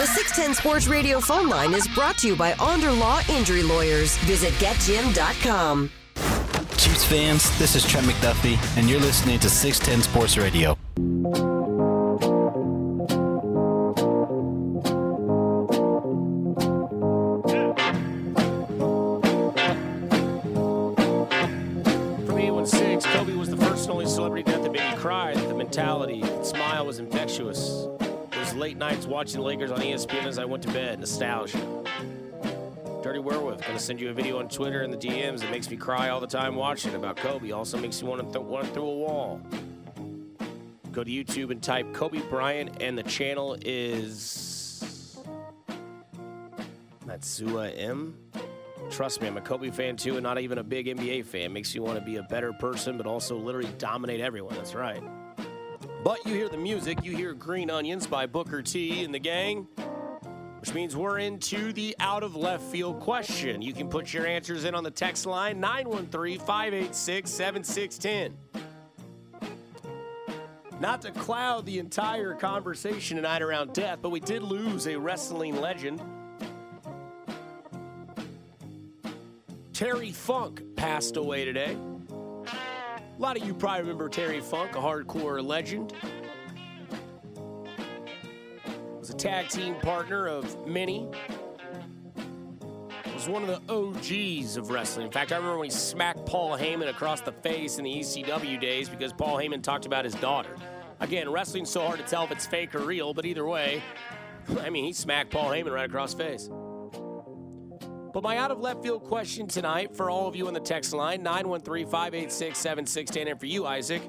The 610 Sports Radio phone line is brought to you by Onder Law Injury Lawyers. Visit getjim.com. Chiefs fans, this is Trent McDuffie, and you're listening to 610 Sports Radio. Late nights watching the Lakers on ESPN as I went to bed, nostalgia. Dirty Werewolf, gonna send you a video on Twitter and the DMs that makes me cry all the time watching about Kobe. Also makes you want to th- run through a wall. Go to YouTube and type Kobe Bryant, and the channel is Matsua M. Trust me, I'm a Kobe fan too, and not even a big NBA fan. Makes you want to be a better person, but also literally dominate everyone. That's right. But you hear the music, you hear Green Onions by Booker T and the gang, which means we're into the out of left field question. You can put your answers in on the text line 913 586 7610. Not to cloud the entire conversation tonight around death, but we did lose a wrestling legend. Terry Funk passed away today. A lot of you probably remember Terry Funk, a hardcore legend. Was a tag team partner of many. Was one of the OGs of wrestling. In fact, I remember when he smacked Paul Heyman across the face in the ECW days because Paul Heyman talked about his daughter. Again, wrestling's so hard to tell if it's fake or real, but either way, I mean, he smacked Paul Heyman right across the face. But my out of left field question tonight for all of you on the text line 913 586 7610. And for you, Isaac,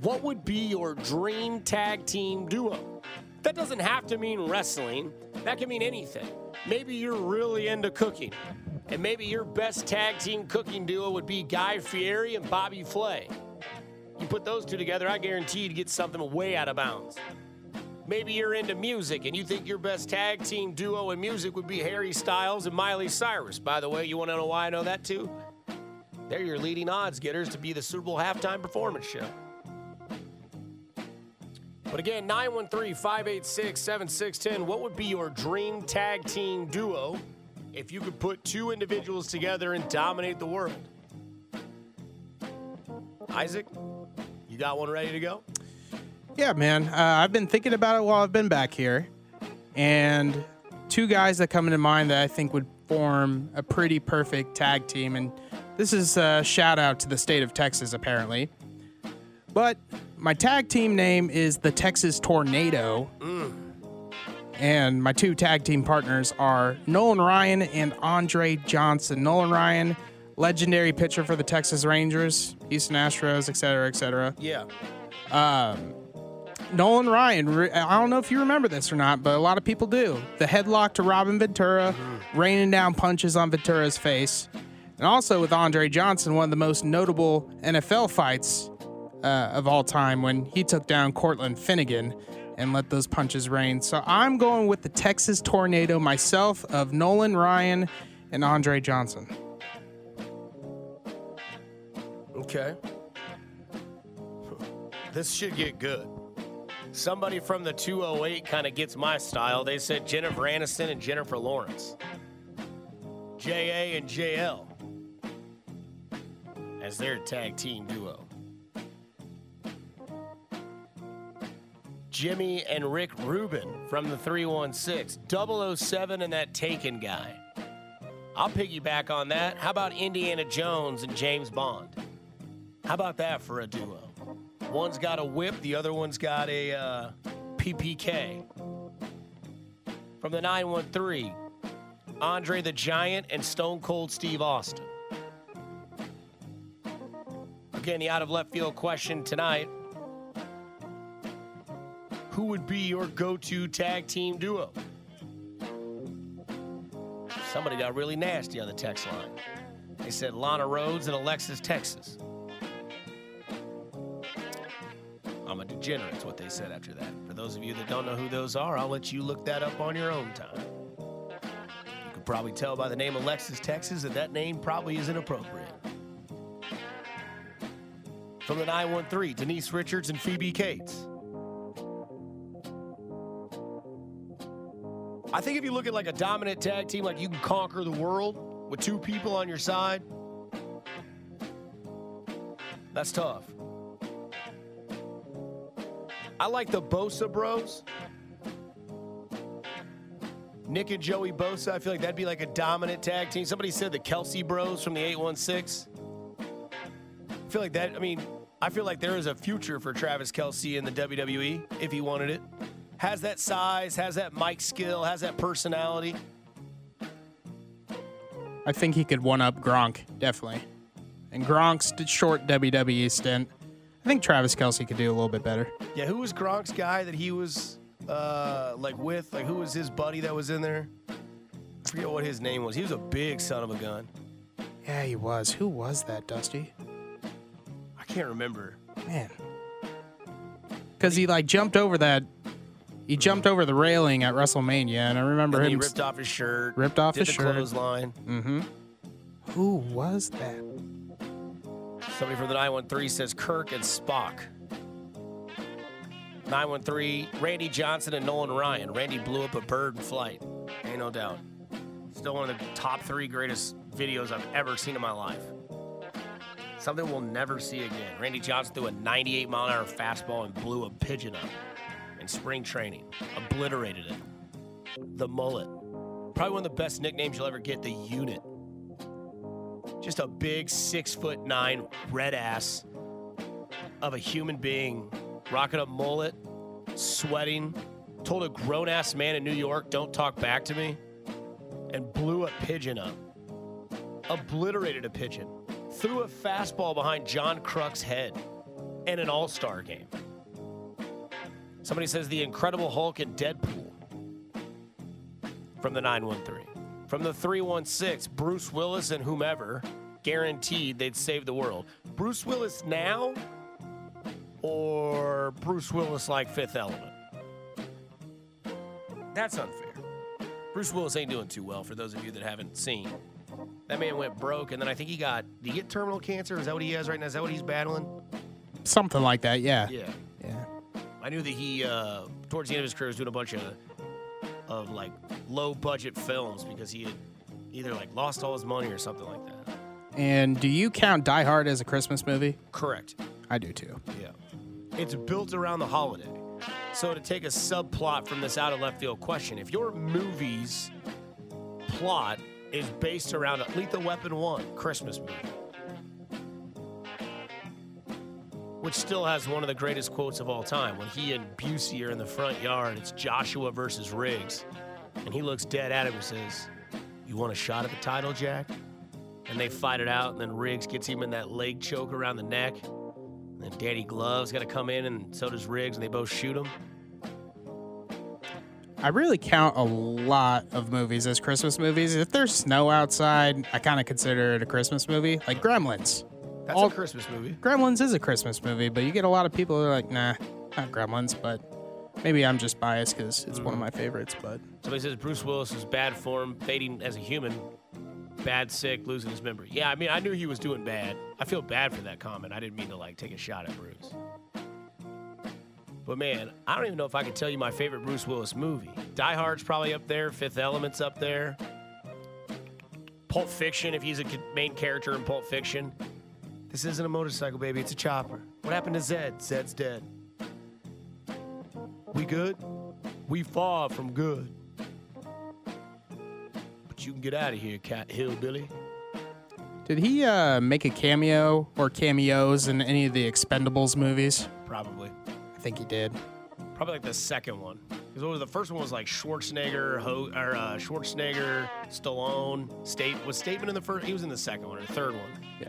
what would be your dream tag team duo? That doesn't have to mean wrestling, that can mean anything. Maybe you're really into cooking, and maybe your best tag team cooking duo would be Guy Fieri and Bobby Flay. You put those two together, I guarantee you'd get something way out of bounds. Maybe you're into music and you think your best tag team duo in music would be Harry Styles and Miley Cyrus. By the way, you want to know why I know that too? They're your leading odds getters to be the Super Bowl halftime performance show. But again, 913 586 7610, what would be your dream tag team duo if you could put two individuals together and dominate the world? Isaac, you got one ready to go? Yeah, man. Uh, I've been thinking about it while I've been back here, and two guys that come into mind that I think would form a pretty perfect tag team. And this is a shout out to the state of Texas, apparently. But my tag team name is the Texas Tornado, and my two tag team partners are Nolan Ryan and Andre Johnson. Nolan Ryan, legendary pitcher for the Texas Rangers, Houston Astros, et cetera, et cetera. Yeah. Nolan Ryan, I don't know if you remember this or not, but a lot of people do. The headlock to Robin Ventura, raining down punches on Ventura's face. And also with Andre Johnson, one of the most notable NFL fights uh, of all time when he took down Cortland Finnegan and let those punches rain. So I'm going with the Texas Tornado myself of Nolan Ryan and Andre Johnson. Okay. This should get good. Somebody from the 208 kind of gets my style. They said Jennifer Aniston and Jennifer Lawrence. JA and JL as their tag team duo. Jimmy and Rick Rubin from the 316. 007 and that Taken guy. I'll piggyback on that. How about Indiana Jones and James Bond? How about that for a duo? One's got a whip, the other one's got a uh, PPK. From the 913, Andre the Giant and Stone Cold Steve Austin. Again, the out of left field question tonight Who would be your go to tag team duo? Somebody got really nasty on the text line. They said Lana Rhoades and Alexis Texas. Degenerate, is what they said after that. For those of you that don't know who those are, I'll let you look that up on your own time. You could probably tell by the name Alexis Texas that that name probably isn't appropriate. From the 913, Denise Richards and Phoebe Cates. I think if you look at like a dominant tag team, like you can conquer the world with two people on your side. That's tough. I like the Bosa Bros. Nick and Joey Bosa. I feel like that'd be like a dominant tag team. Somebody said the Kelce Bros from the 816. I feel like that. I mean, I feel like there is a future for Travis Kelce in the WWE if he wanted it. Has that size, has that mic skill, has that personality. I think he could one up Gronk, definitely. And Gronk's short WWE stint, I think Travis Kelce could do a little bit better. Yeah, who was Gronk's guy that he was uh, like with? Like who was his buddy that was in there? I forget what his name was. He was a big son of a gun. Yeah, he was. Who was that, Dusty? I can't remember. Man. Because he like jumped over that. He jumped over the railing at WrestleMania, and I remember And him. he ripped off his shirt. ripped off did his the shirt. clothesline. Mm-hmm. Who was that? Somebody from the 913 says Kirk and Spock. 913, Randy Johnson and Nolan Ryan. Randy blew up a bird in flight. Ain't no doubt. Still one of the top three greatest videos I've ever seen in my life. Something we'll never see again. Randy Johnson threw a 98 mile an hour fastball and blew a pigeon up in spring training. Obliterated it. The mullet. Probably one of the best nicknames you'll ever get, the unit. Just a big six foot nine red ass of a human being rocking a mullet, sweating, told a grown ass man in New York, don't talk back to me, and blew a pigeon up. Obliterated a pigeon. Threw a fastball behind John Kruk's head in an all star game. Somebody says the Incredible Hulk and Deadpool from the 913. From the 316, Bruce Willis and whomever guaranteed they'd save the world. Bruce Willis now or Bruce Willis like Fifth Element? That's unfair. Bruce Willis ain't doing too well for those of you that haven't seen. That man went broke, and then I think he got. Did he get terminal cancer? Is that what he has right now? Is that what he's battling? Something like that. Yeah. Yeah. Yeah. I knew that he, uh, towards the end of his career, was doing a bunch of, of like low budget films because he had either like lost all his money or something like that. And do you count Die Hard as a Christmas movie? Correct. I do too. Yeah. It's built around the holiday. So to take a subplot from this out of left field question, if your movie's plot is based around a Lethal Weapon 1 Christmas movie, which still has one of the greatest quotes of all time when he and Busey are in the front yard, it's Joshua versus Riggs, and he looks dead at him and says, You want a shot at the title, Jack? And they fight it out, and then Riggs gets him in that leg choke around the neck. And then Danny Glove's got to come in, and so does Riggs, and they both shoot him. I really count a lot of movies as Christmas movies. If there's snow outside, I kind of consider it a Christmas movie. Like Gremlins. That's All- a Christmas movie. Gremlins is a Christmas movie, but you get a lot of people that are like, nah, not Gremlins, but maybe I'm just biased because it's one of mm. my favorites. But Somebody says Bruce Willis is bad form, fading as a human, bad sick, losing his memory. Yeah, I mean, I knew he was doing bad. I feel bad for that comment. I didn't mean to like take a shot at Bruce. But man, I don't even know if I could tell you my favorite Bruce Willis movie. Die Hard's probably up there. Fifth Element's up there. Pulp Fiction, if he's a main character in Pulp Fiction. This isn't a motorcycle, baby. It's a chopper. What happened to Zed? Zed's dead. We good? We far from good. But you can get out of here, cat hillbilly. did he uh, make a cameo or cameos in any of the Expendables movies? Probably. I think he did. Probably like the second one. Because the first one was like Schwarzenegger, Ho- or uh, Schwarzenegger, Stallone, State was Statement in the first. He was in the second one or the third one. Yeah.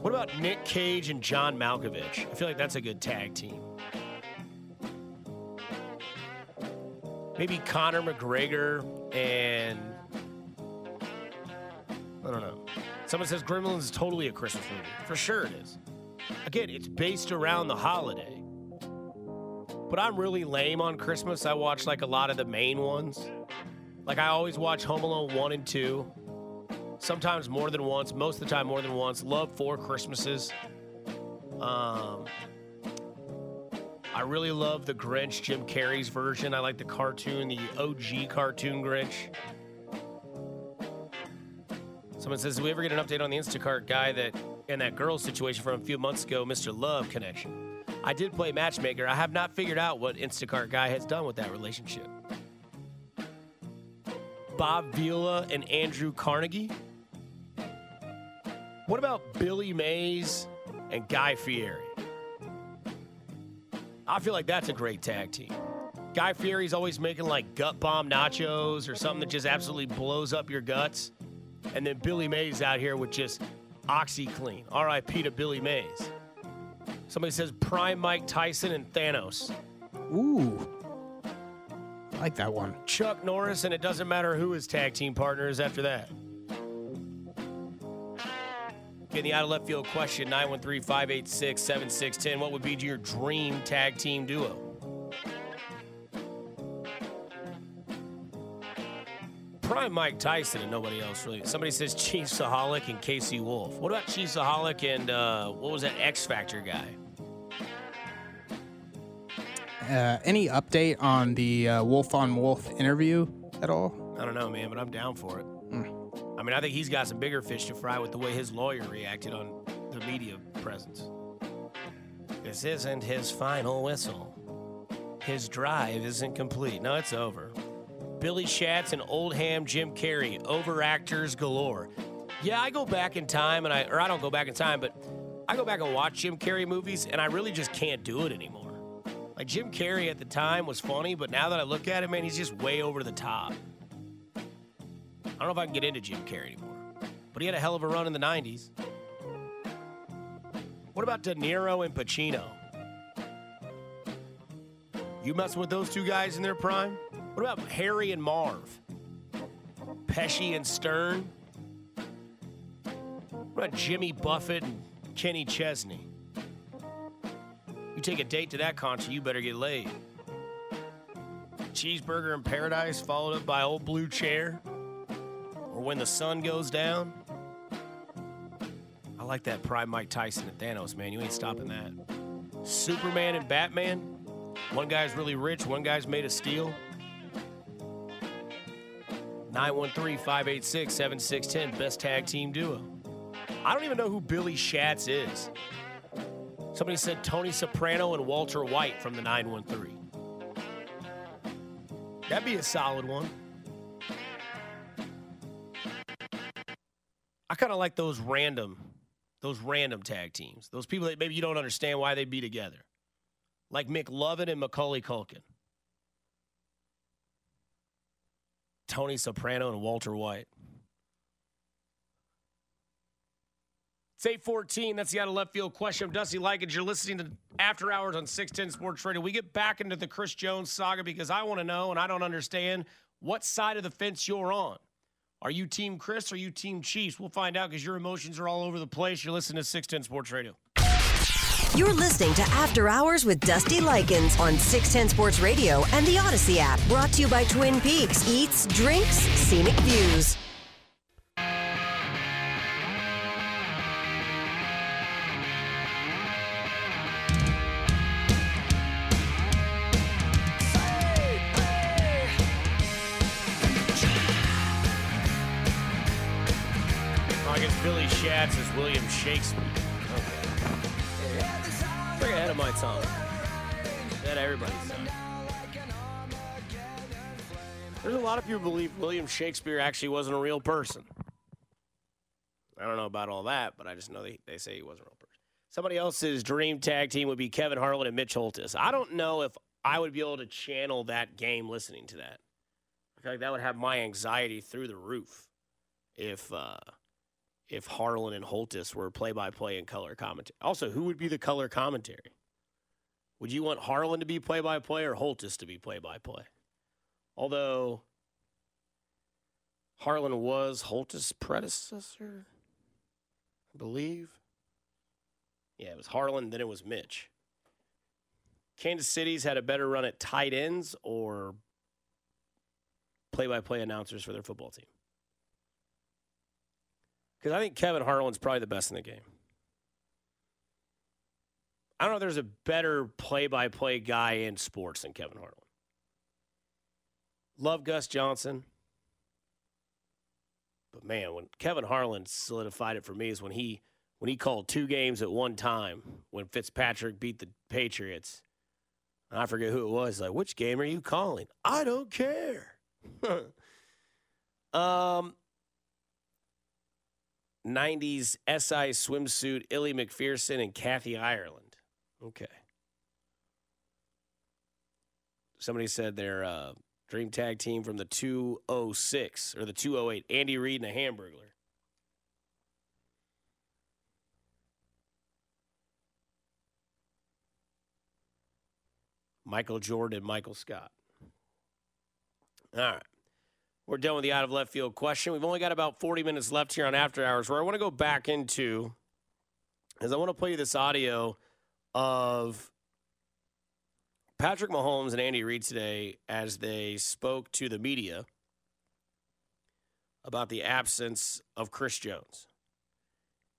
What about Nick Cage and John Malkovich? I feel like that's a good tag team. Maybe Conor McGregor and I don't know. Someone says Gremlins is totally a Christmas movie. For sure it is. Again, it's based around the holiday. But I'm really lame on Christmas. I watch like a lot of the main ones. Like I always watch Home Alone 1 and 2 sometimes more than once, most of the time more than once. Love Four Christmases. Um, I really love the Grinch, Jim Carrey's version. I like the cartoon, the OG cartoon Grinch. Someone says, "Do we ever get an update on the Instacart guy that and that girl situation from a few months ago, Mr. Love connection?" I did play matchmaker. I have not figured out what Instacart guy has done with that relationship. Bob Vila and Andrew Carnegie. What about Billy Mays and Guy Fieri? I feel like that's a great tag team. Guy Fieri's always making like gut bomb nachos or something that just absolutely blows up your guts. And then Billy Mays out here with just OxiClean. RIP to Billy Mays. Somebody says Prime Mike Tyson and Thanos. Ooh. I like that one. Chuck Norris, and it doesn't matter who his tag team partner is after that. Getting the out of left field question 913 586 7610. What would be your dream tag team duo? Prime Mike Tyson and nobody else really. Somebody says Chiefsaholic and KC Wolf. What about Chiefsaholic and uh, what was that X Factor guy? Uh, any update on the uh, Wolf on Wolf interview at all? I don't know, man, but I'm down for it. I mean, I think he's got some bigger fish to fry with the way his lawyer reacted on the media presence. This isn't his final whistle. His drive isn't complete. No, it's over. Billy Shakes and Old Ham Jim Carrey, overactors galore. Yeah, I go back in time, and I or I don't go back in time, but I go back and watch Jim Carrey movies, and I really just can't do it anymore. Like Jim Carrey at the time was funny, but now that I look at him, man, he's just way over the top. I don't know if I can get into Jim Carrey anymore, but he had a hell of a run in the 90s. What about De Niro and Pacino? You messing with those two guys in their prime? What about Harry and Marv? Pesci and Stern? What about Jimmy Buffett and Kenny Chesney? You take a date to that concert, you better get laid. Cheeseburger in Paradise, followed up by Old Blue Chair, or When the Sun Goes Down. I like that Prime Mike Tyson and Thanos, man. You ain't stopping that. Superman and Batman. One guy's really rich, one guy's made of steel. 913 586 7610, best tag team duo. I don't even know who Billy Shakes is. Somebody said Tony Soprano and Walter White from the 913. That'd be a solid one. I kind of like those random, those random tag teams. Those people that maybe you don't understand why they'd be together. Like McLovin and Macaulay Culkin. Tony Soprano and Walter White. It's 814. That's the out of left field question. I'm Dusty Likens. You're listening to After Hours on 610 Sports Radio. We get back into the Chris Jones saga because I want to know and I don't understand what side of the fence you're on. Are you Team Chris or are you Team Chiefs? We'll find out because your emotions are all over the place. You're listening to 610 Sports Radio. You're listening to After Hours with Dusty Likens on 610 Sports Radio and the Audacy app. Brought to you by Twin Peaks Eats, Drinks, Scenic Views. Shakes is William Shakespeare. Okay. Way ahead of my time. That everybody's time. There's a lot of people believe William Shakespeare actually wasn't a real person. I don't know about all that, but I just know they, they say he wasn't a real person. Somebody else's dream tag team would be Kevin Harlan and Mitch Holthus. I don't know if I would be able to channel that game listening to that. I feel like that would have my anxiety through the roof if uh, if Harlan and Holthus were play by play and color commentary. Also, who would be the color commentary? Would you want Harlan to be play by play or Holthus to be play by play? Although Harlan was Holthus' predecessor, I believe. Yeah, it was Harlan, then it was Mitch. Kansas City's had a better run at tight ends or play by play announcers for their football team. Because I think Kevin Harlan's probably the best in the game. I don't know if there's a better play by play guy in sports than Kevin Harlan. Love Gus Johnson. But man, when Kevin Harlan solidified it for me is when he when he called two games at one time when Fitzpatrick beat the Patriots. I forget who it was. Like, which game are you calling? I don't care. um, 90s SI swimsuit, Elle Macpherson and Kathy Ireland. Okay. Somebody said their uh, dream tag team from the 206 or the 208, Andy Reid and the Hamburglar. Michael Jordan and Michael Scott. All right. We're done with the out of left field question. We've only got about 40 minutes left here on After Hours, where I want to go back into is I want to play you this audio of Patrick Mahomes and Andy Reid today as they spoke to the media about the absence of Chris Jones.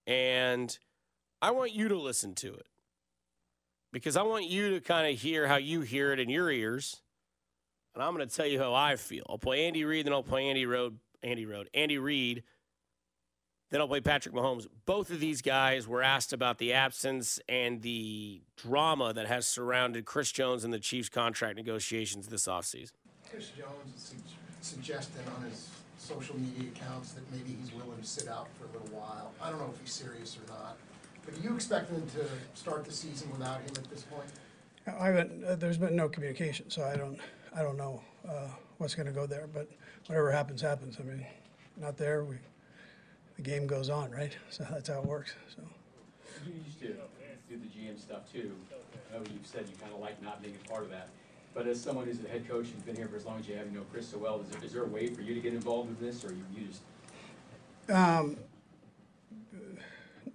And I want you to listen to it because I want you to kind of hear how you hear it in your ears. And I'm going to tell you how I feel. I'll play Andy Reid, then I'll play Andy Road, Andy Road, Andy Reid. Then I'll play Patrick Mahomes. Both of these guys were asked about the absence and the drama that has surrounded Chris Jones and the Chiefs contract negotiations this offseason. Chris Jones is suggesting on his social media accounts that maybe he's willing to sit out for a little while. I don't know if he's serious or not. But do you expect him to start the season without him at this point? I haven't, uh, there's been no communication, so I don't, I don't know uh, what's going to go there. But whatever happens, happens. I mean, not there, we, the game goes on, right? So that's how it works. So. You used to do the GM stuff too. I know you've said you kind of like not being a part of that. But as someone who's a head coach and been here for as long as you have, you know Chris so well, is there, is there a way for you to get involved in this, or you, you just? Um,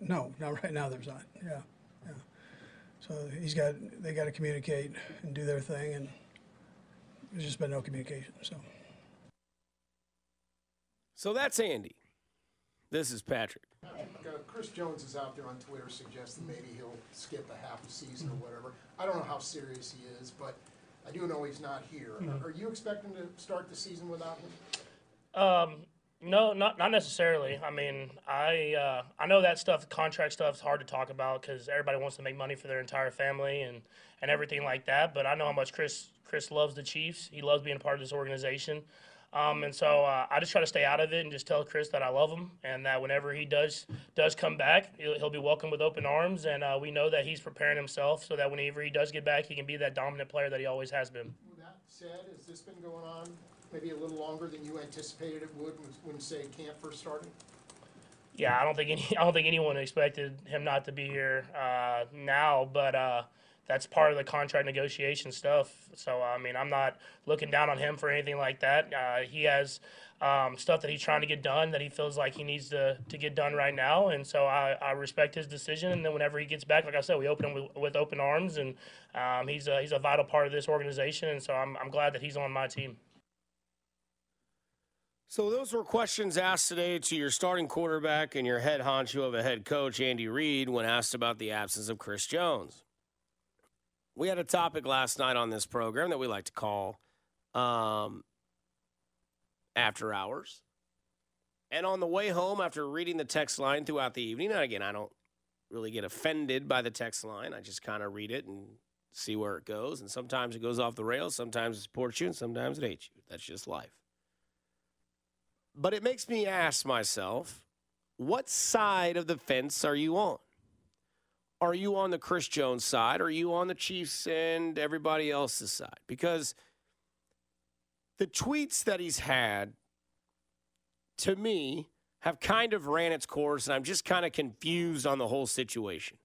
no, not right now. There's not. Yeah, yeah. So he's got. They got to communicate and do their thing, and there's just been no communication. So. So that's Andy. This is Patrick. Uh, Chris Jones is out there on Twitter suggesting maybe he'll skip a half a season or whatever. I don't know how serious he is, but I do know he's not here. Are you expecting to start the season without him? Um, no, not not necessarily. I mean, I uh, I know that stuff, contract stuff, is hard to talk about because everybody wants to make money for their entire family and, and everything like that. But I know how much Chris Chris loves the Chiefs. He loves being a part of this organization, um, and so uh, I just try to stay out of it and just tell Chris that I love him and that whenever he does does come back, he'll, he'll be welcome with open arms. And uh, we know that he's preparing himself so that whenever he does get back, he can be that dominant player that he always has been. With that said, has this been going on maybe a little longer than you anticipated it would when, when say, camp first started? Yeah, I don't think any, I don't think anyone expected him not to be here uh, now, but uh, that's part of the contract negotiation stuff. So I mean, I'm not looking down on him for anything like that. Uh, he has um, stuff that he's trying to get done that he feels like he needs to, to get done right now, and so I, I respect his decision. And then whenever he gets back, like I said, we open him with, with open arms, and um, he's a, he's a vital part of this organization, and so I'm I'm glad that he's on my team. So those were questions asked today to your starting quarterback and your head honcho of a head coach, Andy Reid, when asked about the absence of Chris Jones. We had a topic last night on this program that we like to call um, After Hours. And on the way home, after reading the text line throughout the evening, and again, I don't really get offended by the text line. I just kind of read it and see where it goes. And sometimes it goes off the rails, sometimes it supports you, and sometimes it hates you. That's just life. But it makes me ask myself, what side of the fence are you on? Are you on the Chris Jones side? Are you on the Chiefs and everybody else's side? Because the tweets that he's had, to me, have kind of ran its course, and I'm just kind of confused on the whole situation.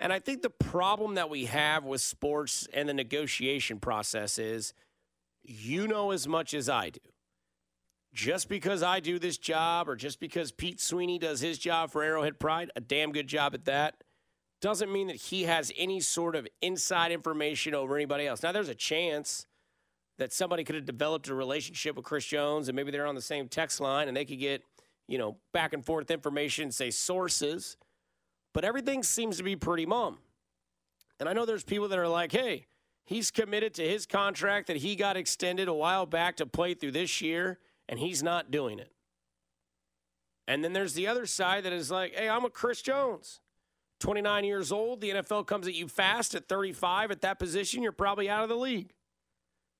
And I think the problem that we have with sports and the negotiation process is you know as much as I do just because I do this job or just because Pete Sweeney does his job for Arrowhead Pride, a damn good job at that, doesn't mean that he has any sort of inside information over anybody else. Now, there's a chance that somebody could have developed a relationship with Chris Jones and maybe they're on the same text line and they could get, you know, back and forth information, say sources, but everything seems to be pretty mum. And I know there's people that are like, hey, he's committed to his contract that he got extended a while back to play through this year, and he's not doing it. And then there's the other side that is like, hey, I'm a Chris Jones. 29 years old, the NFL comes at you fast at 35 at that position, you're probably out of the league.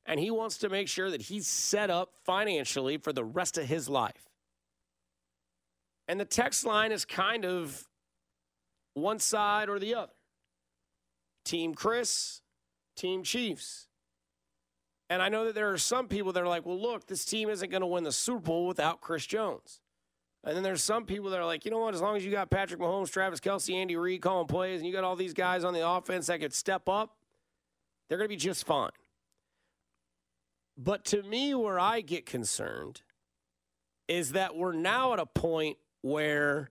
And he wants to make sure that he's set up financially for the rest of his life. And the text line is kind of one side or the other. Team Chris, Team Chiefs. And I know that there are some people that are like, well, look, this team isn't going to win the Super Bowl without Chris Jones. And then there's some people that are like, you know what, as long as you got Patrick Mahomes, Travis Kelce, Andy Reid calling plays, and you got all these guys on the offense that could step up, they're going to be just fine. But to me, where I get concerned is that we're now at a point where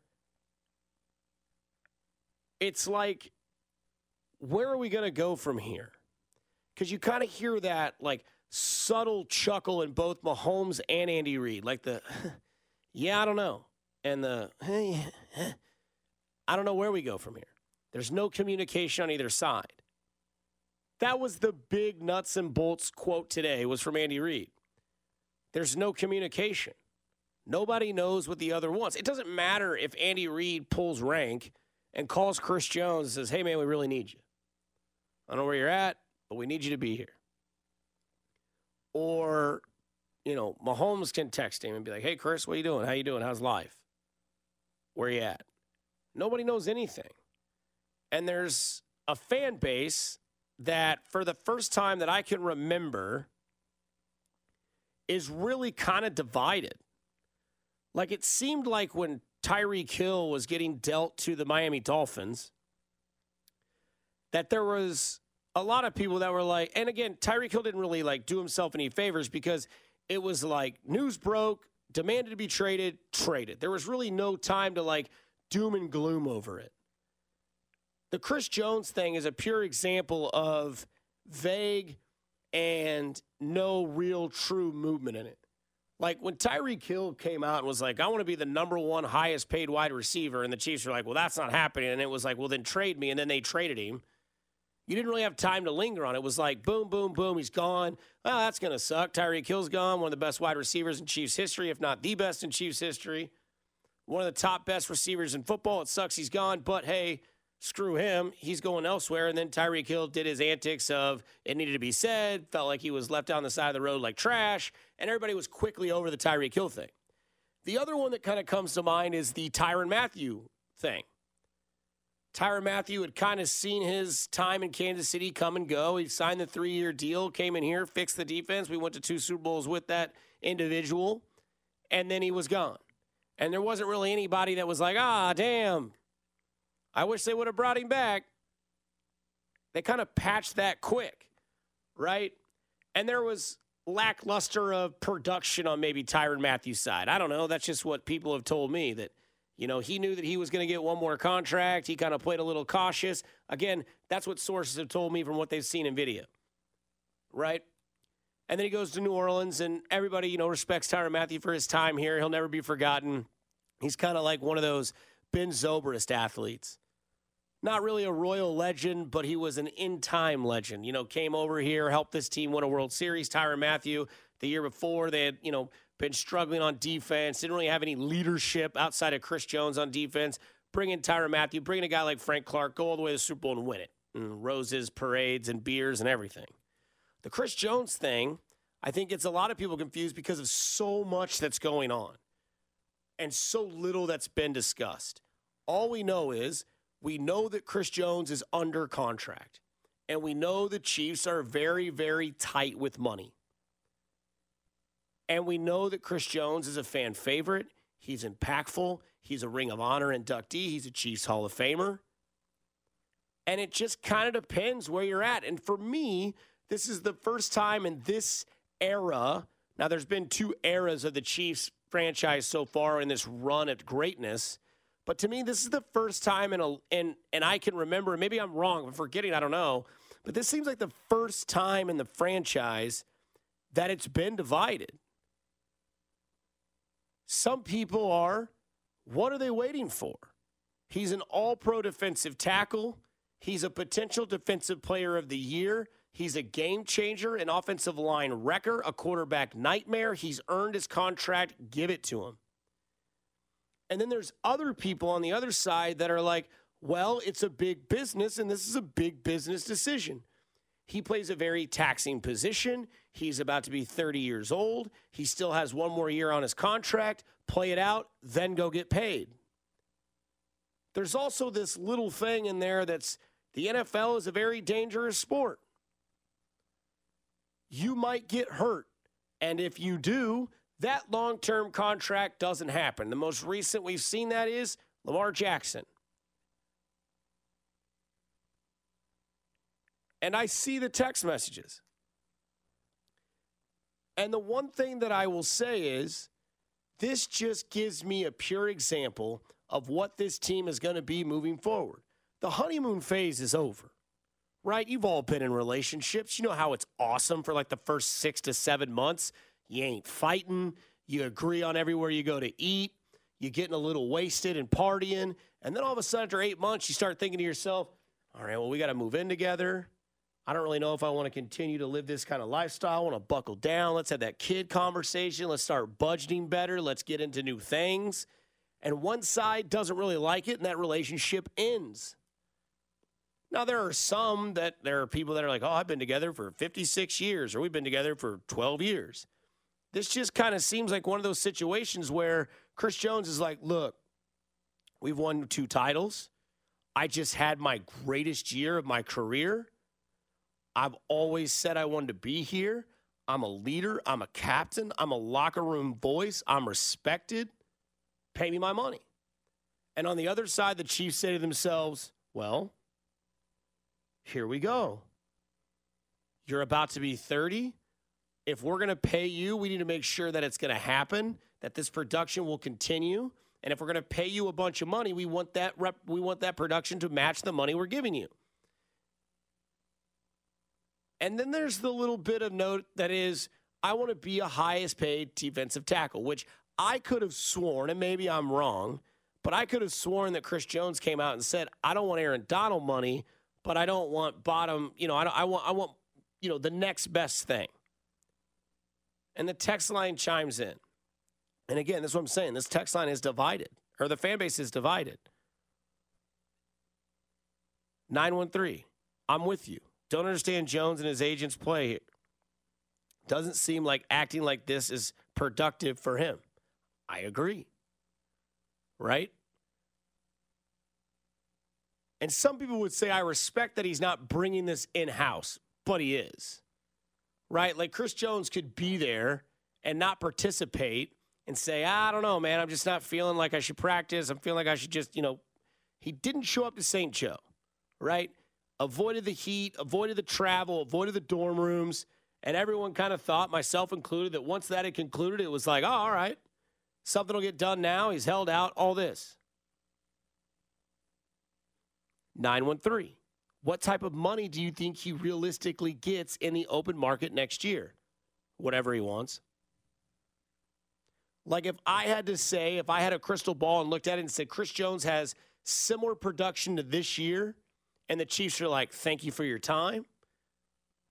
it's like, where are we going to go from here? Because you kind of hear that like subtle chuckle in both Mahomes and Andy Reid, like the, yeah, I don't know, and the, I don't know where we go from here. There's no communication on either side. That was the big nuts and bolts quote today was from Andy Reid. There's no communication. Nobody knows what the other wants. It doesn't matter if Andy Reid pulls rank and calls Chris Jones and says, hey, man, we really need you. I don't know where you're at, but we need you to be here. Or, you know, Mahomes can text him and be like, hey, Chris, what you doing? How you doing? How's life? Where you at? Nobody knows anything. And there's a fan base that, for the first time that I can remember, is really kind of divided. Like it seemed like when Tyreek Hill was getting dealt to the Miami Dolphins, that there was a lot of people that were like, and again, Tyreek Hill didn't really like do himself any favors because it was like news broke, demanded to be traded, traded. There was really no time to like doom and gloom over it. The Chris Jones thing is a pure example of vague and no real true movement in it. Like when Tyreek Hill came out and was like, I want to be the number one highest paid wide receiver, and the Chiefs were like, well, that's not happening. And it was like, well, then trade me. And then they traded him. You didn't really have time to linger on it. Was like, boom, boom, boom, he's gone. Oh, that's going to suck. Tyreek Hill's gone, one of the best wide receivers in Chiefs history, if not the best in Chiefs history. One of the top best receivers in football. It sucks he's gone, but hey, screw him. He's going elsewhere. And then Tyreek Hill did his antics of it needed to be said, felt like he was left down the side of the road like trash, and everybody was quickly over the Tyreek Hill thing. The other one that kind of comes to mind is the Tyrann Mathieu thing. Tyrann Mathieu had kind of seen his time in Kansas City come and go. He signed the three year deal, came in here, fixed the defense. We went to two Super Bowls with that individual, and then he was gone. And there wasn't really anybody that was like, ah, damn, I wish they would have brought him back. They kind of patched that quick, right? And there was lackluster of production on maybe Tyrann Mathieu's side. I don't know. That's just what people have told me that, you know, he knew that he was going to get one more contract. He kind of played a little cautious. Again, that's what sources have told me from what they've seen in video, right? And then he goes to New Orleans, and everybody, you know, respects Tyrann Mathieu for his time here. He'll never be forgotten. He's kind of like one of those Ben Zobrist athletes not really a royal legend, but he was an in time legend. You know, came over here, helped this team win a World Series. Tyrann Mathieu, the year before, they had, you know, been struggling on defense, didn't really have any leadership outside of Chris Jones on defense. Bring in Tyrann Mathieu, bring in a guy like Frank Clark, go all the way to the Super Bowl and win it. And roses, parades, and beers and everything. The Chris Jones thing, I think gets a lot of people confused because of so much that's going on and so little that's been discussed. All we know is we know that Chris Jones is under contract, and we know the Chiefs are very, very tight with money. And we know that Chris Jones is a fan favorite. He's impactful. He's a Ring of Honor inductee. He's a Chiefs Hall of Famer. And it just kind of depends where you're at. And for me, this is the first time in this era. Now, there's been two eras of the Chiefs franchise so far in this run at greatness. But to me, this is the first time in a and and I can remember. Maybe I'm wrong. I'm forgetting. I don't know. But this seems like the first time in the franchise that it's been divided. Some people are. What are they waiting for? He's an all pro defensive tackle. He's a potential defensive player of the year. He's a game changer, an offensive line wrecker, a quarterback nightmare. He's earned his contract. Give it to him. And then there's other people on the other side that are like, well, it's a big business, and this is a big business decision. He plays a very taxing position. He's about to be 30 years old. He still has one more year on his contract. Play it out, then go get paid. There's also this little thing in there that's the NFL is a very dangerous sport. You might get hurt. And if you do, that long term contract doesn't happen. The most recent we've seen that is Lamar Jackson. And I see the text messages. And the one thing that I will say is this just gives me a pure example of what this team is going to be moving forward. The honeymoon phase is over, right? You've all been in relationships. You know how it's awesome for like the first six to seven months. You ain't fighting. You agree on everywhere you go to eat. You're getting a little wasted and partying. And then all of a sudden, after eight months, you start thinking to yourself, all right, well, we got to move in together. I don't really know if I want to continue to live this kind of lifestyle. I want to buckle down. Let's have that kid conversation. Let's start budgeting better. Let's get into new things. And one side doesn't really like it, and that relationship ends. Now, there are some that there are people that are like, oh, I've been together for 56 years, or we've been together for 12 years. This just kind of seems like one of those situations where Chris Jones is like, look, we've won two titles. I just had my greatest year of my career. I've always said I wanted to be here. I'm a leader. I'm a captain. I'm a locker room voice. I'm respected. Pay me my money. And on the other side, the Chiefs say to themselves, well, here we go. You're about to be 30. If we're going to pay you, we need to make sure that it's going to happen, that this production will continue. And if we're going to pay you a bunch of money, we want that rep, we want that production to match the money we're giving you. And then there's the little bit of note that is, I want to be a highest paid defensive tackle, which I could have sworn, and maybe I'm wrong, but I could have sworn that Chris Jones came out and said, I don't want Aaron Donald money, but I don't want bottom, you know, I, I want, I want, you know, the next best thing. And the text line chimes in. And again, this is what I'm saying. This text line is divided, or the fan base is divided. 913, I'm with you. Don't understand Jones and his agents' play. Here. Doesn't seem like acting like this is productive for him. I agree. Right? And some people would say, I respect that he's not bringing this in house, but he is. Right? Like Chris Jones could be there and not participate and say, I don't know, man, I'm just not feeling like I should practice. I'm feeling like I should just, you know, he didn't show up to St. Joe, right? Avoided the heat, avoided the travel, avoided the dorm rooms. And everyone kind of thought, myself included, that once that had concluded, it was like, oh, all right, something will get done now. He's held out, all this. 913. What type of money do you think he realistically gets in the open market next year? Whatever he wants. Like if I had to say, if I had a crystal ball and looked at it and said, Chris Jones has similar production to this year and the Chiefs are like, thank you for your time.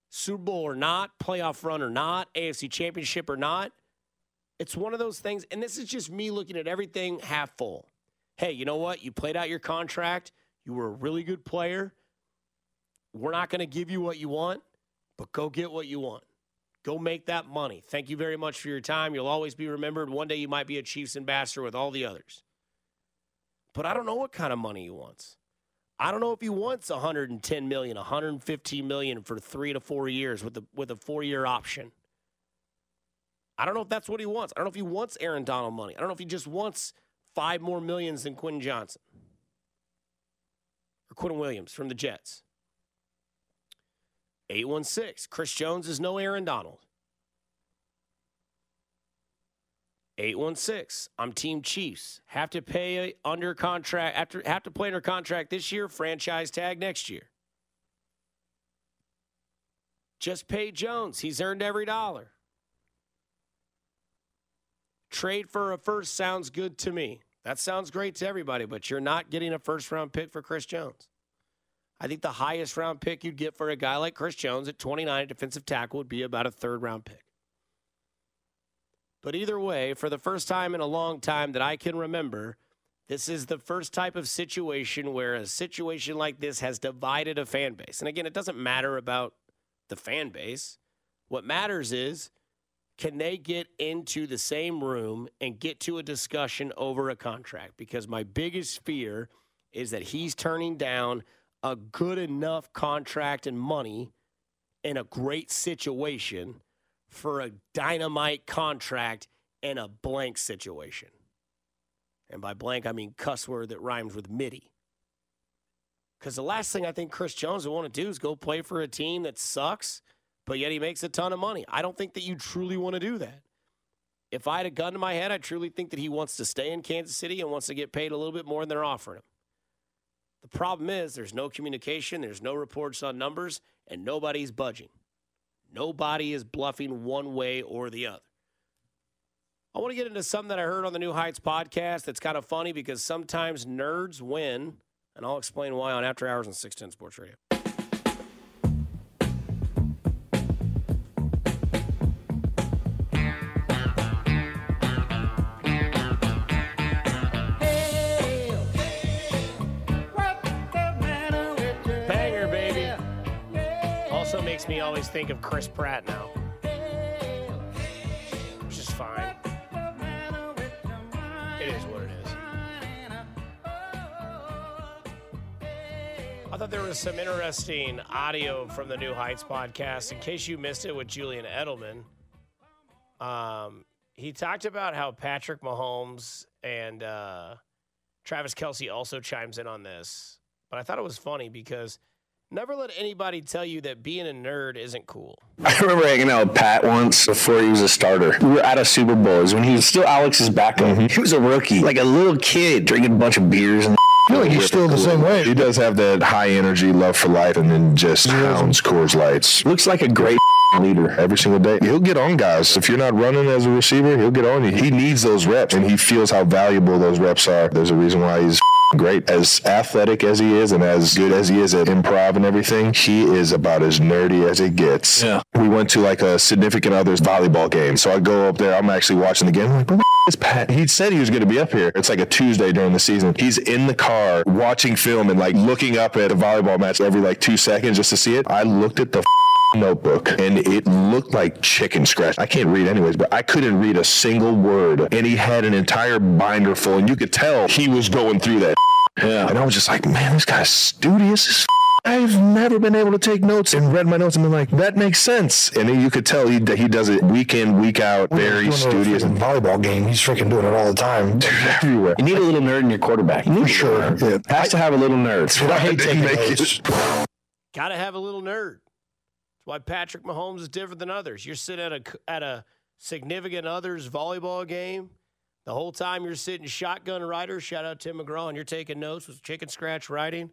Super Bowl or not, playoff run or not, AFC championship or not. It's one of those things. And this is just me looking at everything half full. Hey, you know what? You played out your contract. You were a really good player. We're not going to give you what you want, but go get what you want. Go make that money. Thank you very much for your time. You'll always be remembered. One day you might be a Chiefs ambassador with all the others. But I don't know what kind of money he wants. I don't know if he wants 110 million, 115 million for three to four years with a with a four year option. I don't know if that's what he wants. I don't know if he wants Aaron Donald money. I don't know if he just wants five more millions than Quinn Johnson or Quinn Williams from the Jets. 816. Chris Jones is no Aaron Donald. 816. I'm Team Chiefs. Have to pay under contract after have to play under contract this year, franchise tag next year. Just pay Jones. He's earned every dollar. Trade for a first sounds good to me. That sounds great to everybody, but you're not getting a first round pick for Chris Jones. I think the highest round pick you'd get for a guy like Chris Jones at 29 defensive tackle would be about a third round pick. But either way, for the first time in a long time that I can remember, this is the first type of situation where a situation like this has divided a fan base. And again, it doesn't matter about the fan base. What matters is can they get into the same room and get to a discussion over a contract? Because my biggest fear is that he's turning down a good enough contract and money in a great situation for a dynamite contract in a blank situation. And by blank, I mean cuss word that rhymes with MIDI. Because the last thing I think Chris Jones would want to do is go play for a team that sucks, but yet he makes a ton of money. I don't think that you truly want to do that. If I had a gun to my head, I truly think that he wants to stay in Kansas City and wants to get paid a little bit more than they're offering him. The problem is there's no communication, there's no reports on numbers, and nobody's budging. Nobody is bluffing one way or the other. I want to get into something that I heard on the New Heights podcast that's kind of funny because sometimes nerds win, and I'll explain why on After Hours on 610 Sports Radio. Always think of Chris Pratt now. Which is fine. It is what it is. I thought there was some interesting audio from the New Heights podcast. In case you missed it with Julian Edelman, um, he talked about how Patrick Mahomes and uh, Travis Kelce also chimes in on this. But I thought it was funny because never let anybody tell you that being a nerd isn't cool. I remember hanging out with Pat once before he was a starter. We were at a Super Bowl. It was when he was still Alex's backup. Mm-hmm. He was a rookie, like a little kid drinking a bunch of beers and. I feel like he's still the same way. He does have that high energy, love for life, and then just hounds Coors Lights. Looks like a great leader every single day. He'll get on guys. If you're not running as a receiver, he'll get on you. He needs those reps, and he feels how valuable those reps are. There's a reason why he's great. As athletic as he is and as good as he is at improv and everything, he is about as nerdy as it gets. Yeah. We went to like a significant other's volleyball game. So I go up there, I'm actually watching the game. I'm like, where the f- is Pat? He said he was going to be up here. It's like a Tuesday during the season. He's in the car watching film and like looking up at a volleyball match every like two seconds just to see it. I looked at the f- notebook and it looked like chicken scratch. I can't read anyways, but I couldn't read a single word. And he had an entire binder full and you could tell he was going through that. Yeah. And I was just like, man, this guy's studious as I've never been able to take notes and read my notes and been like, that makes sense. And you could tell he, he does it week in, week out, very studious. Volleyball game, he's freaking doing it all the time. Dude, everywhere. You need a little nerd in your quarterback. You need For sure. nerd. Has to have a little nerd. I hate taking notes. it- Got to have a little nerd. Why Patrick Mahomes is different than others. You're sitting at a at a significant other's volleyball game. The whole time you're sitting shotgun rider. Shout out Tim McGraw, and you're taking notes with chicken scratch writing.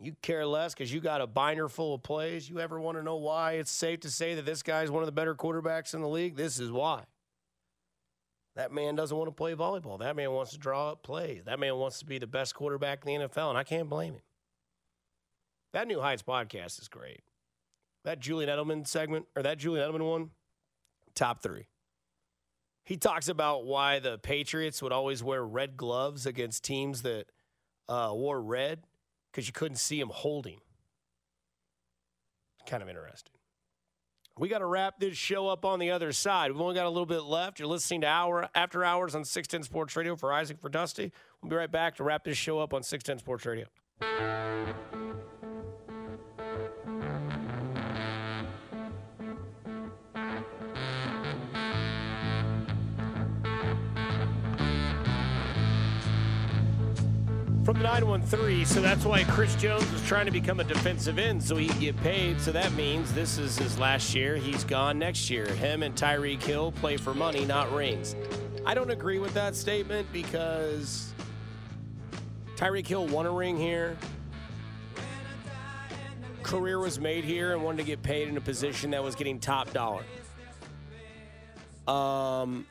You care less because you got a binder full of plays. You ever want to know why it's safe to say that this guy's one of the better quarterbacks in the league? This is why. That man doesn't want to play volleyball. That man wants to draw up plays. That man wants to be the best quarterback in the NFL, and I can't blame him. That New Heights podcast is great. That Julian Edelman segment, or that Julian Edelman one, top three. He talks about why the Patriots would always wear red gloves against teams that uh, wore red because you couldn't see them holding. Kind of interesting. We got to wrap this show up on the other side. We've only got a little bit left. You're listening to Hour After Hours on 610 Sports Radio for Isaac for Dusty. We'll be right back to wrap this show up on 610 Sports Radio. From the 913, so that's why Chris Jones was trying to become a defensive end so he could get paid. So that means this is his last year. He's gone next year. Him and Tyreek Hill play for money, not rings. I don't agree with that statement because Tyreek Hill won a ring here. Career was made here and wanted to get paid in a position that was getting top dollar. Um,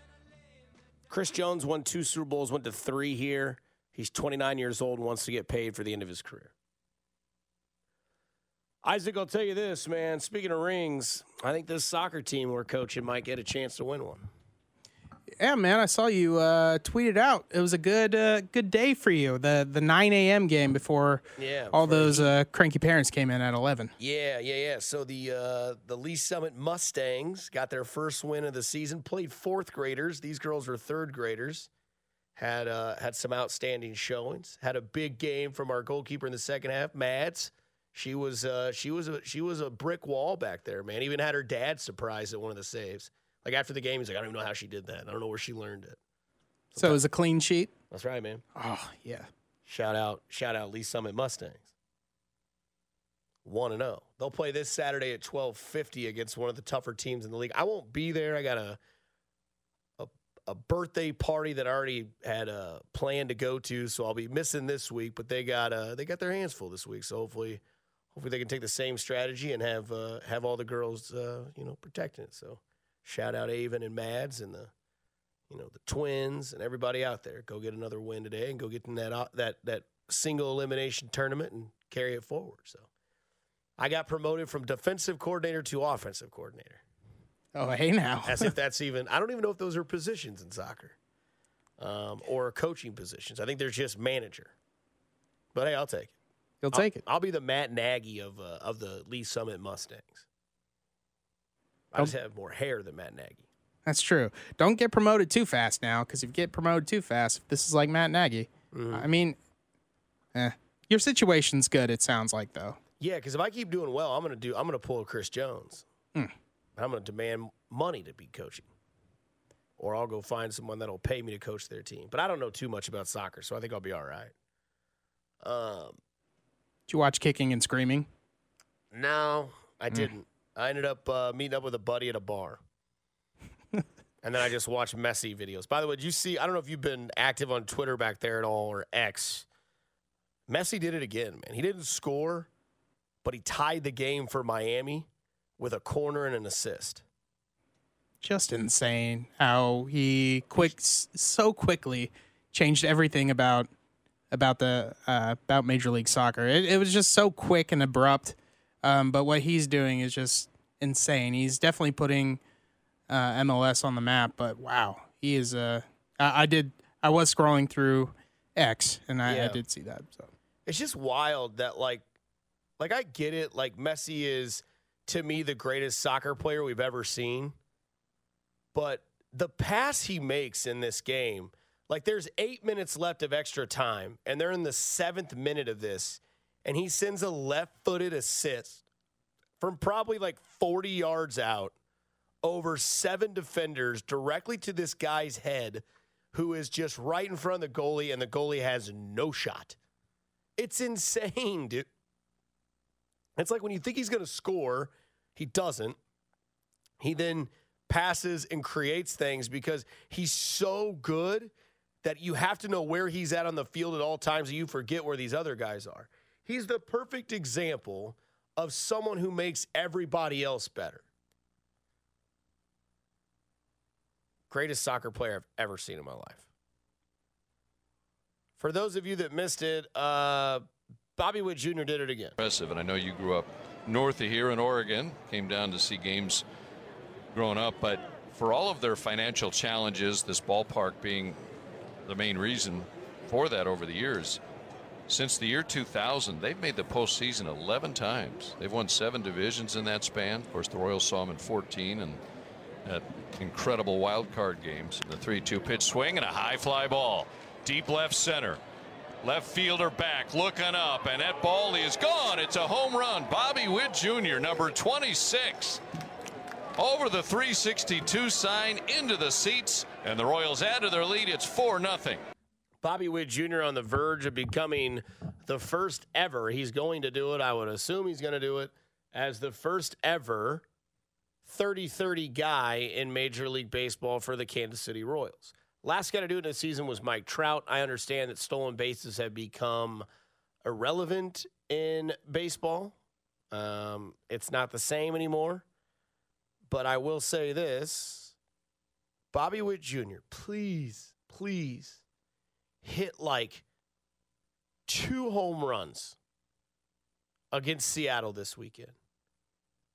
Chris Jones won two Super Bowls, went to three here. He's 29 years old and wants to get paid for the end of his career. Isaac, I'll tell you this, man. Speaking of rings, I think this soccer team we're coaching might get a chance to win one. Yeah, man, I saw you uh, tweet it out. It was a good uh, good day for you. The the 9 a.m. game before Yeah, all those uh, cranky parents came in at 11. Yeah, yeah, yeah. So the uh, the Lee Summit Mustangs got their first win of the season. Played fourth graders. These girls were third graders. Had uh, had some outstanding showings. Had a big game from our goalkeeper in the second half, Mads. She was uh, she was a she was a brick wall back there, man. Even had her dad surprised at one of the saves. Like after the game, he's like, I don't even know how she did that. I don't know where she learned it. So it was a clean sheet. That's right, man. Oh yeah. Shout out, shout out Lee Summit Mustangs. One and zero. They'll play this Saturday at twelve fifty against one of the tougher teams in the league. I won't be there. I got a a, birthday party that I already had a plan to go to, so I'll be missing this week. But they got uh they got their hands full this week, so hopefully hopefully they can take the same strategy and have uh, have all the girls uh, you know protecting it. So shout out Avon and Mads and the you know the twins and everybody out there. Go get another win today and go get in that uh, that that single elimination tournament and carry it forward. So I got promoted from defensive coordinator to offensive coordinator. Oh hey now. As if that's even I don't even know if those are positions in soccer. Um, or coaching positions. I think they're just manager. But hey, I'll take it. You'll take I'll, it. I'll be the Matt Nagy of uh, of the Lee Summit Mustangs. I just have more hair than Matt Nagy. That's true. Don't get promoted too fast now, because if you get promoted too fast, if this is like Matt Nagy, Mm-hmm. I mean, eh. Your situation's good. It sounds like though. Yeah, because if I keep doing well, I'm gonna do. I'm gonna pull Chris Jones. Hmm. I'm gonna demand money to be coaching, or I'll go find someone that'll pay me to coach their team. But I don't know too much about soccer, so I think I'll be all right. Um, Did you watch Kicking and Screaming? no, I didn't. I ended up uh, meeting up with a buddy at a bar. and then I just watched Messi videos. By the way, did you see? I don't know if you've been active on Twitter back there at all or X. Messi did it again, man. He didn't score, but he tied the game for Miami with a corner and an assist. Just insane how he quick so quickly changed everything about about the uh, about Major League Soccer. It, it was just so quick and abrupt. Um, but what he's doing is just insane. He's definitely putting uh, MLS on the map. But wow, he is. Uh, I, I did. I was scrolling through X, and I, I did see that. So It's just wild that like like I get it, like Messi is to me the greatest soccer player we've ever seen. But the pass he makes in this game, like there's 8 minutes left of extra time and they're in the 7th minute of this and he sends a left-footed assist from probably like 40 yards out over seven defenders directly to this guy's head who is just right in front of the goalie and the goalie has no shot. It's insane, dude. It's like when you think he's going to score, he doesn't. He then passes and creates things because he's so good that you have to know where he's at on the field at all times and you forget where these other guys are. He's the perfect example of someone who makes everybody else better. Greatest soccer player I've ever seen in my life. For those of you that missed it, uh, Bobby Witt Jr. did it again. Impressive, and I know you grew up north of here in Oregon, came down to see games growing up, but for all of their financial challenges, this ballpark being the main reason for that over the years, since the year 2000, they've made the postseason 11 times. They've won seven divisions in that span. Of course, the Royals saw them in 14 and at incredible wild card games. The 3 2 pitch swing and a high fly ball. Deep left center. Left fielder back, looking up, and that ball is gone. It's a home run. Bobby Witt Jr., number 26. Over the 362 sign into the seats, and the Royals add to their lead. It's 4 0. Bobby Witt Jr. on the verge of becoming the first ever. He's going to do it. I would assume he's going to do it as the first ever 30 30 guy in Major League Baseball for the Kansas City Royals. Last guy to do it in the season was Mike Trout. I understand that stolen bases have become irrelevant in baseball. Um, it's not the same anymore. But I will say this Bobby Witt Jr., please, please hit like two home runs against Seattle this weekend.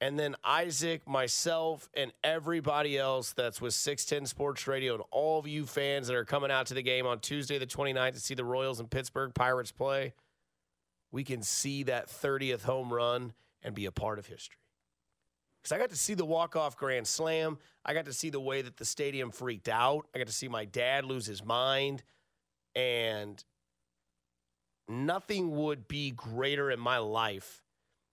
And then Isaac, myself, and everybody else that's with 610 Sports Radio and all of you fans that are coming out to the game on Tuesday, the 29th, to see the Royals and Pittsburgh Pirates play, we can see that 30th home run and be a part of history. Because I got to see the walk-off grand slam. I got to see the way that the stadium freaked out. I got to see my dad lose his mind. And nothing would be greater in my life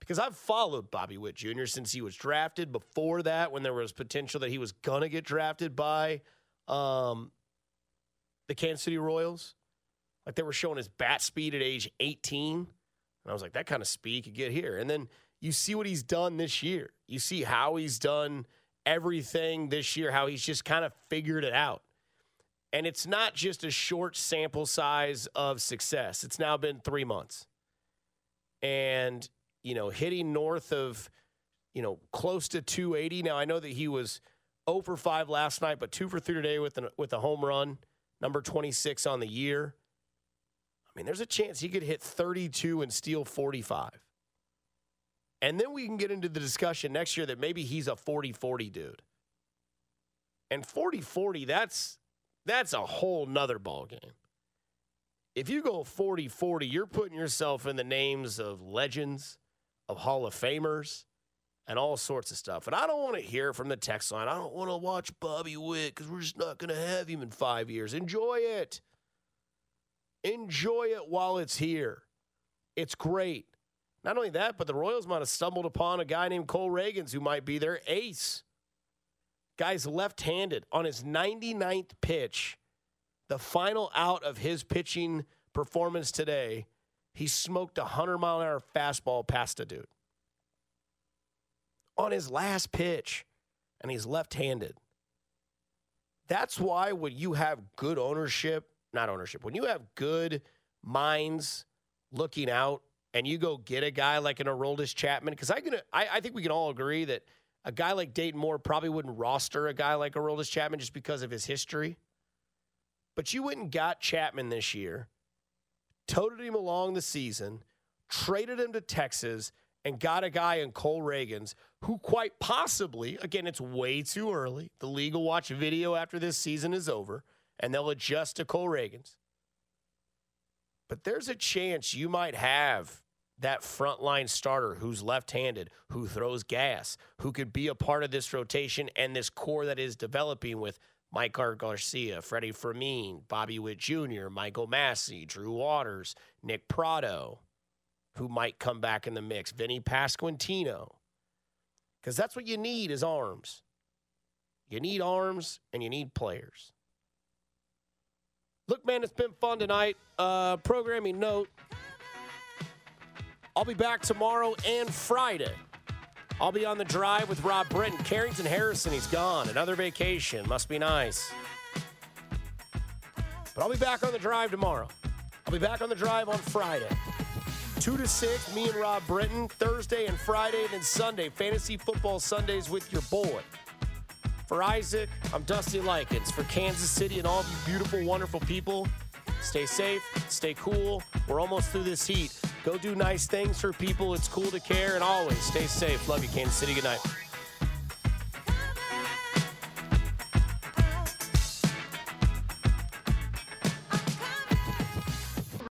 because I've followed Bobby Witt Jr. since he was drafted. Before that, when there was potential that he was gonna get drafted by um, the Kansas City Royals, like they were showing his bat speed at age 18, and I was like, that kind of speed could get here. And then you see what he's done this year. You see how he's done everything this year, how he's just kind of figured it out. And it's not just a short sample size of success. It's now been three months. And, you know, hitting north of, you know, close to 280. Now, I know that he was 0 for 5 last night, but 2 for 3 today with, an, with a home run, number 26 on the year. I mean, there's a chance he could hit 32 and steal 45. And then we can get into the discussion next year that maybe he's a 40 40 dude. And 40 40, that's that's a whole nother ball game. If you go 40 40, you're putting yourself in the names of legends, of Hall of Famers, and all sorts of stuff. And I don't want to hear from the text line. I don't want to watch Bobby Witt because we're just not going to have him in five years. Enjoy it. Enjoy it while it's here. It's great. Not only that, but the Royals might have stumbled upon a guy named Cole Ragans who might be their ace. Guy's left handed on his 99th pitch, the final out of his pitching performance today. He smoked a 100 mile an hour fastball past a dude on his last pitch, and he's left handed. That's why when you have good ownership, not ownership, when you have good minds looking out and you go get a guy like an Aroldis Chapman, because I, I, I think we can all agree that a guy like Dayton Moore probably wouldn't roster a guy like Aroldis Chapman just because of his history. But you went and got Chapman this year, toted him along the season, traded him to Texas, and got a guy in Cole Ragans who quite possibly, again, it's way too early. The league will watch video after this season is over and they'll adjust to Cole Ragans. But there's a chance you might have that frontline starter who's left handed, who throws gas, who could be a part of this rotation and this core that is developing with Maikel Garcia, Freddie Fermin, Bobby Witt Jr., Michael Massey, Drew Waters, Nick Pratto, who might come back in the mix, Vinny Pasquantino. Because that's what you need is arms. You need arms and you need players. Look, man, it's been fun tonight. Uh, programming note I'll be back tomorrow and Friday. I'll be on the drive with Rob Britton. Carrington Harrison, he's gone. Another vacation. Must be nice. But I'll be back on the drive tomorrow. I'll be back on the drive on Friday. 2 to 6, me and Rob Britton, Thursday and Friday, and then Sunday, Fantasy Football Sundays with your boy. For Isaac, I'm Dusty Likens. For Kansas City and all you beautiful, wonderful people, stay safe, stay cool. We're almost through this heat. Go do nice things for people. It's cool to care, and always stay safe. Love you, Kansas City. Good night.